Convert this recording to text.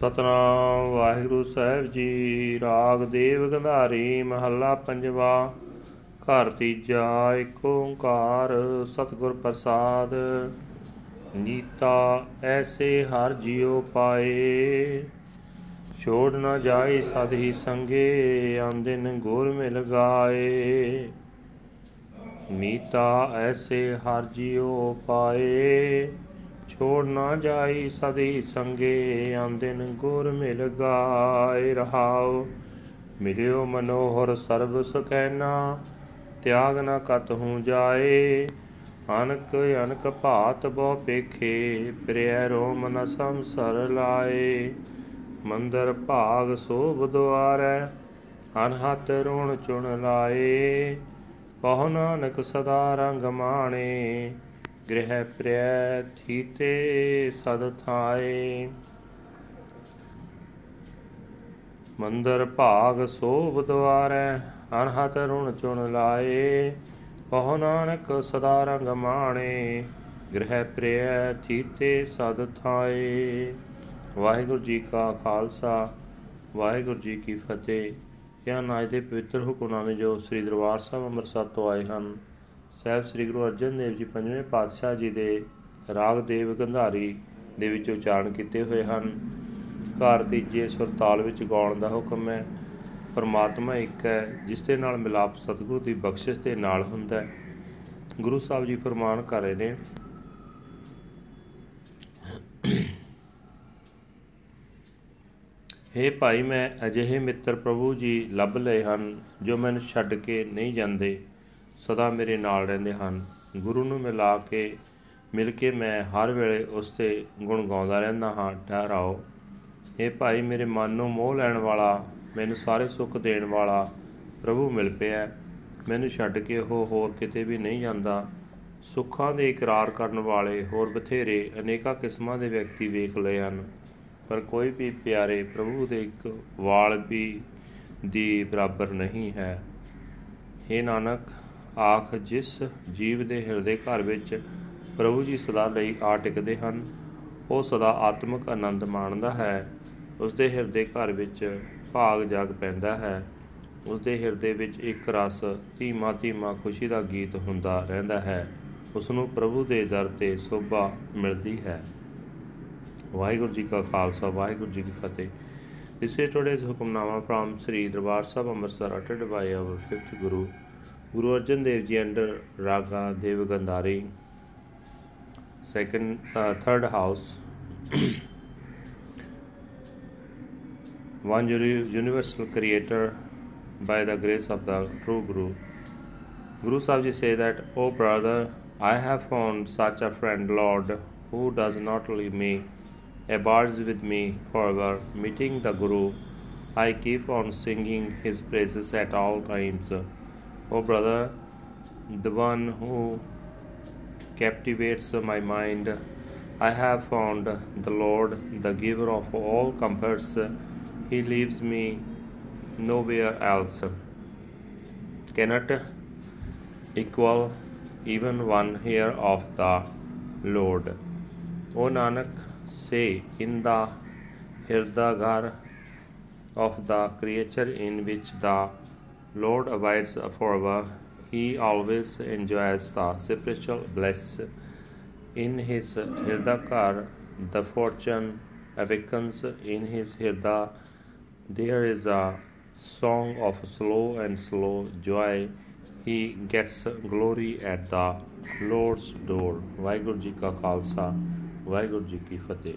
ਸਤਨਾਮ ਵਾਹਿਗੁਰੂ ਸਾਹਿਬ ਜੀ, ਰਾਗ ਦੇਵ ਗੰਧਾਰੀ ਮਹੱਲਾ ਪੰਜਵਾ, ਘਰ ਤੀਜਾ ਏਕ ਓੰਕਾਰ ਸਤਿਗੁਰ ਪ੍ਰਸਾਦ, ਨੀਤਾ ਐਸੇ ਹਰ ਜਿਉ ਪਾਏ। ਛੋੜ ਨਾ ਜਾਏ ਸਦ ਹੀ ਸੰਗੇ ਆਂਦਿਨ ਗੁਰ ਮਿਲ ਗਾਏ। ਮੀਤਾ ਐਸੇ ਹਰ ਜਿਉ ਪਾਏ। ਛੋੜ ਨਾ ਜਾਈ ਸਦੀ ਸੰਗੇ, ਆਂਦਿਨ ਗੁਰ ਮਿਲ ਗਾਏ ਰਹਾਉ। ਮਿਲਿਓ ਮਨੋਹਰ ਸਰਬ ਸੁਖੈਨਾ, ਤਿਆਗ ਨਾ ਕਤ ਹੂੰ ਜਾਏ। ਅਨਕ ਅਨਕ ਭਾਤ ਬਹੁ ਪੇਖੇ, ਪ੍ਰਿਯ ਰੋਮ ਨ ਸੰਸਰ ਲਾਏ। ਮੰਦਰ ਭਾਗ ਸੋਭ ਦੁਆਰੈ, ਅਨਹਤ ਰੋਣ ਚੁਣ ਲਾਏ। ਕਹੋ ਨਾਨਕ ਸਦਾ ਰੰਗ ਮਾਣੇ ਗ੍ਰਹਿ ਪ੍ਰਿਯ ਥੀਤੇ ਸਦ ਥਾਏ। ਮੰਦਰ ਭਾਗ ਸੋਭ ਦੁਆਰੈ ਅਨਹਤ ਰੁਣ ਚੁਣ ਲਾਏ। ਕਹੋ ਨਾਨਕ ਸਦਾ ਰੰਗ ਮਾਣੇ, ਗ੍ਰਹਿ ਪ੍ਰਿਯ ਥੀਤੇ ਸਦ ਥਾਏ। ਵਾਹਿਗੁਰੂ ਜੀ ਕਾ ਖਾਲਸਾ, ਵਾਹਿਗੁਰੂ ਜੀ ਕੀ ਫਤਿਹ। ਇਹ ਨਾਜ ਦੇ ਪਵਿੱਤਰ ਹੁਕਮਨਾਮੇ ਜੋ ਸ੍ਰੀ ਦਰਬਾਰ ਸਾਹਿਬ ਅੰਮ੍ਰਿਤਸਰ ਤੋਂ ਆਏ ਹਨ। ਸਾਹਿਬ ਸ੍ਰੀ ਗੁਰੂ ਅਰਜਨ ਦੇਵ ਜੀ ਪੰਜਵੇਂ ਪਾਤਸ਼ਾਹ ਜੀ ਦੇ ਰਾਗ ਦੇਵ ਗੰਧਾਰੀ ਦੇ ਵਿੱਚ ਉਚਾਰਨ ਕੀਤੇ ਹੋਏ ਹਨ। ਘਰ ਤੀਜੇ ਸੁਰਤਾਲ ਵਿੱਚ ਗਾਉਣ ਦਾ ਹੁਕਮ ਹੈ। ਪਰਮਾਤਮਾ ਇੱਕ ਹੈ, ਜਿਸ ਦੇ ਨਾਲ ਮਿਲਾਪ ਸਤਿਗੁਰੂ ਦੀ ਬਖਸ਼ਿਸ਼ ਦੇ ਨਾਲ ਹੁੰਦਾ ਹੈ। ਗੁਰੂ ਸਾਹਿਬ ਜੀ ਫਰਮਾਨ ਕਰ ਰਹੇ ਨੇ, ਹੇ ਭਾਈ, ਮੈਂ ਅਜਿਹੇ ਮਿੱਤਰ ਪ੍ਰਭੂ ਜੀ ਲੱਭ ਲਏ ਹਨ, ਜੋ ਮੈਨੂੰ ਛੱਡ ਕੇ ਨਹੀਂ ਜਾਂਦੇ। ਸਦਾ ਮੇਰੇ ਨਾਲ ਰਹਿੰਦੇ ਹਨ। ਗੁਰੂ ਨੂੰ ਮਿਲਾ ਕੇ, ਮਿਲ ਕੇ ਮੈਂ ਹਰ ਵੇਲੇ ਉਸ ਤੇ ਗੁਣ ਗਾਉਂਦਾ ਰਹਿੰਦਾ ਹਾਂ। ਠਹਿਰਾਓ। ਇਹ ਭਾਈ, ਮੇਰੇ ਮਨ ਨੂੰ ਮੋਹ ਲੈਣ ਵਾਲਾ, ਮੈਨੂੰ ਸਾਰੇ ਸੁੱਖ ਦੇਣ ਵਾਲਾ ਪ੍ਰਭੂ ਮਿਲ ਪਿਆ ਮੈਨੂੰ ਛੱਡ ਕੇ ਉਹ ਹੋਰ ਕਿਤੇ ਵੀ ਨਹੀਂ ਜਾਂਦਾ। ਸੁੱਖਾਂ ਦੇ ਇਕਰਾਰ ਕਰਨ ਵਾਲੇ ਹੋਰ ਬਥੇਰੇ ਅਨੇਕਾਂ ਕਿਸਮਾਂ ਦੇ ਵਿਅਕਤੀ ਵੇਖ ਲਏ ਹਨ। ਪਰ ਕੋਈ ਵੀ ਪਿਆਰੇ ਪ੍ਰਭੂ ਦੇ ਇੱਕ ਵਾਲ ਵੀ ਦੀ ਬਰਾਬਰ ਨਹੀਂ ਹੈ। हे ਨਾਨਕ ਆਖ ਜਿਸ ਜੀਵ ਦੇ ਹਿਰਦੇ ਘਰ ਵਿੱਚ ਪ੍ਰਭੂ ਜੀ ਸਦਾ ਲਈ ਆ ਟਿਕਦੇ ਹਨ ਉਹ ਸਦਾ ਆਤਮਿਕ ਆਨੰਦ ਮਾਣਦਾ ਹੈ। ਉਸ ਦੇ ਹਿਰਦੇ ਘਰ ਵਿੱਚ ਭਾਗ ਜਾਗ ਪੈਂਦਾ ਹੈ। ਉਸ ਦੇ ਹਿਰਦੇ ਵਿੱਚ ਇੱਕ ਰਸ ਧੀਮਾ ਧੀਮਾ ਖੁਸ਼ੀ ਦਾ ਗੀਤ ਹੁੰਦਾ ਰਹਿੰਦਾ ਹੈ। ਉਸ ਨੂੰ ਪ੍ਰਭੂ ਦੇ ਦਰ ਤੇ ਸੋਭਾ ਮਿਲਦੀ ਹੈ। ਵਾਹਿਗੁਰੂ ਜੀ ਕਾ ਖਾਲਸਾ ਵਾਹਿਗੁਰੂ ਜੀ ਕੀ ਫਤਿਹ। This is today's Hukamnama from Sri Darbar Sahib Amritsar uttered by our fifth Guru, Guru Arjan Dev Ji under Raga Dev Gandhari, second, uh, third house. One uni- universal creator by the grace of the true Guru. Guru Sahib Ji say that, O brother, I have found such a friend, Lord, who does not leave me, abides with me forever. Meeting the Guru, I keep on singing his praises at all times. O brother, the one who captivates my mind, I have found the Lord, the giver of all comforts. He leaves me nowhere else. Cannot equal even one hair of the Lord. O Nanak, say in the Hirdagar of the creature in which the Lord abides forever. He always enjoys the spiritual bliss. In his Hirdakar, the fortune awakens in his Hirda. There is a song of slow and slow joy. He gets glory at the Lord's door. Vaiguru ka Khalsa, Vaiguru ki Fateh.